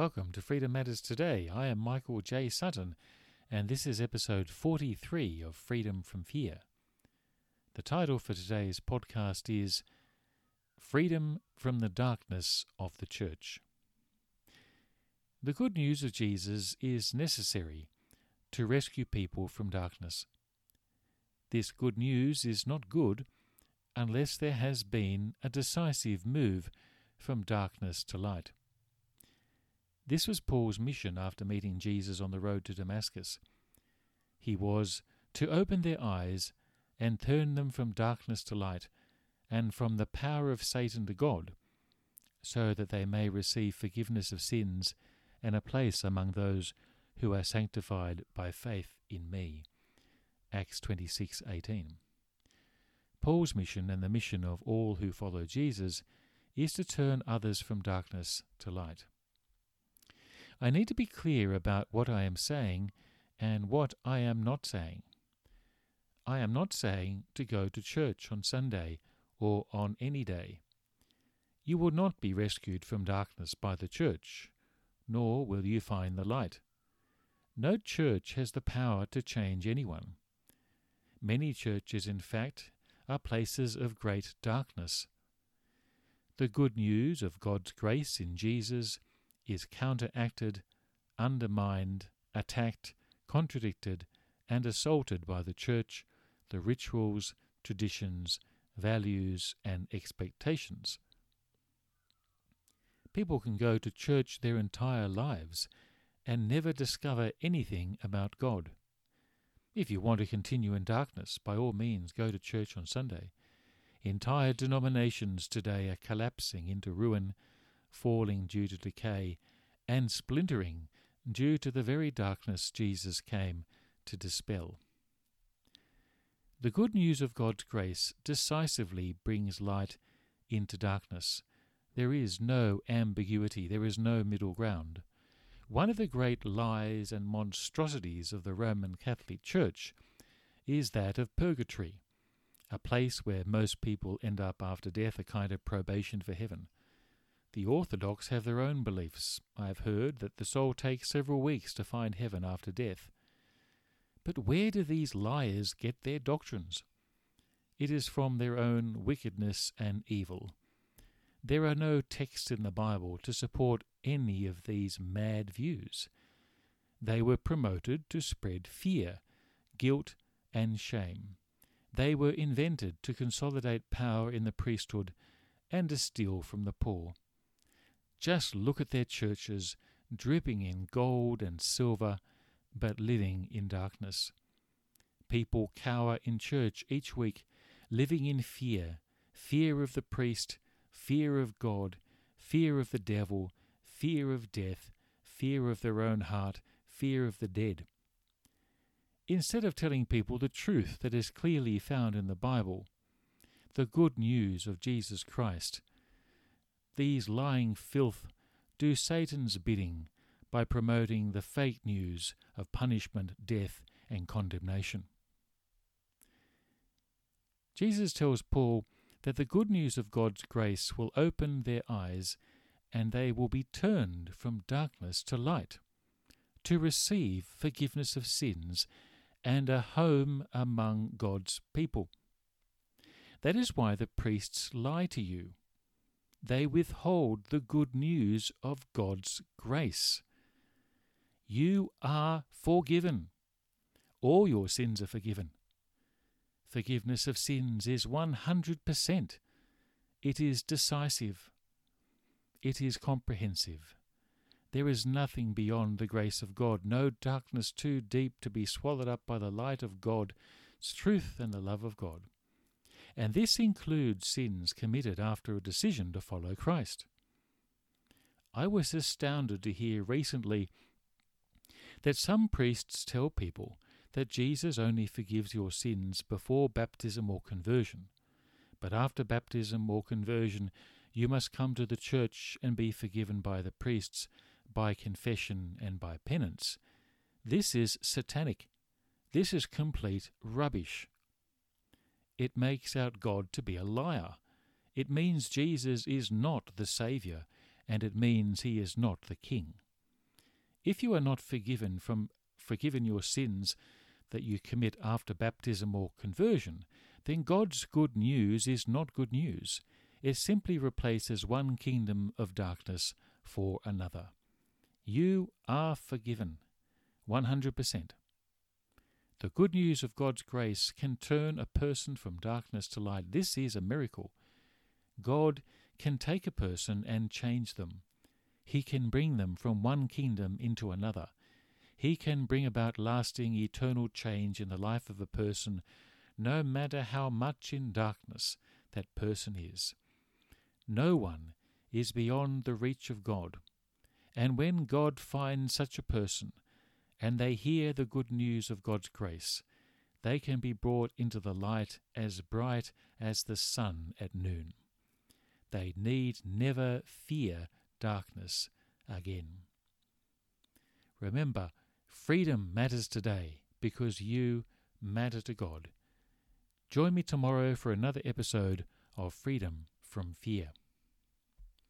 Welcome to Freedom Matters Today. I am Michael J. Sutton, and this is episode 43 of Freedom from Fear. The title for today's podcast is Freedom from the Darkness of the Church. The good news of Jesus is necessary to rescue people from darkness. This good news is not good unless there has been a decisive move from darkness to light. This was Paul's mission after meeting Jesus on the road to Damascus. He was to open their eyes and turn them from darkness to light, and from the power of Satan to God, so that they may receive forgiveness of sins and a place among those who are sanctified by faith in me. Acts 26:18. Paul's mission and the mission of all who follow Jesus is to turn others from darkness to light. I need to be clear about what I am saying and what I am not saying. I am not saying to go to church on Sunday or on any day. You will not be rescued from darkness by the church, nor will you find the light. No church has the power to change anyone. Many churches, in fact, are places of great darkness. The good news of God's grace in Jesus is counteracted, undermined, attacked, contradicted, and assaulted by the Church, the rituals, traditions, values, and expectations. People can go to church their entire lives and never discover anything about God. If you want to continue in darkness, by all means go to church on Sunday. Entire denominations today are collapsing into ruin falling due to decay, and splintering due to the very darkness Jesus came to dispel. The good news of God's grace decisively brings light into darkness. There is no ambiguity, there is no middle ground. One of the great lies and monstrosities of the Roman Catholic Church is that of purgatory, a place where most people end up after death, a kind of probation for heaven. The Orthodox have their own beliefs. I have heard that the soul takes several weeks to find heaven after death. But where do these liars get their doctrines? It is from their own wickedness and evil. There are no texts in the Bible to support any of these mad views. They were promoted to spread fear, guilt, and shame. They were invented to consolidate power in the priesthood and to steal from the poor. Just look at their churches, dripping in gold and silver, but living in darkness. People cower in church each week, living in fear fear of the priest, fear of God, fear of the devil, fear of death, fear of their own heart, fear of the dead. Instead of telling people the truth that is clearly found in the Bible, the good news of Jesus Christ, these lying filth do Satan's bidding by promoting the fake news of punishment, death, and condemnation. Jesus tells Paul that the good news of God's grace will open their eyes and they will be turned from darkness to light, to receive forgiveness of sins and a home among God's people. That is why the priests lie to you they withhold the good news of God's grace. You are forgiven. All your sins are forgiven. Forgiveness of sins is 100%. It is decisive. It is comprehensive. There is nothing beyond the grace of God, no darkness too deep to be swallowed up by the light of God's truth and the love of God and this includes sins committed after a decision to follow Christ. I was astounded to hear recently that some priests tell people that Jesus only forgives your sins before baptism or conversion, but after baptism or conversion you must come to the church and be forgiven by the priests, by confession and by penance. This is satanic. This is complete rubbish it makes out God to be a liar. It means Jesus is not the Saviour, and it means he is not the King. If you are not forgiven from forgiven your sins that you commit after baptism or conversion, then God's good news is not good news. It simply replaces one kingdom of darkness for another. You are forgiven 100%. The good news of God's grace can turn a person from darkness to light. This is a miracle. God can take a person and change them. He can bring them from one kingdom into another. He can bring about lasting, eternal change in the life of a person, no matter how much in darkness that person is. No one is beyond the reach of God. And when God finds such a person, and they hear the good news of God's grace, they can be brought into the light as bright as the sun at noon. They need never fear darkness again. Remember, freedom matters today because you matter to God. Join me tomorrow for another episode of Freedom from Fear.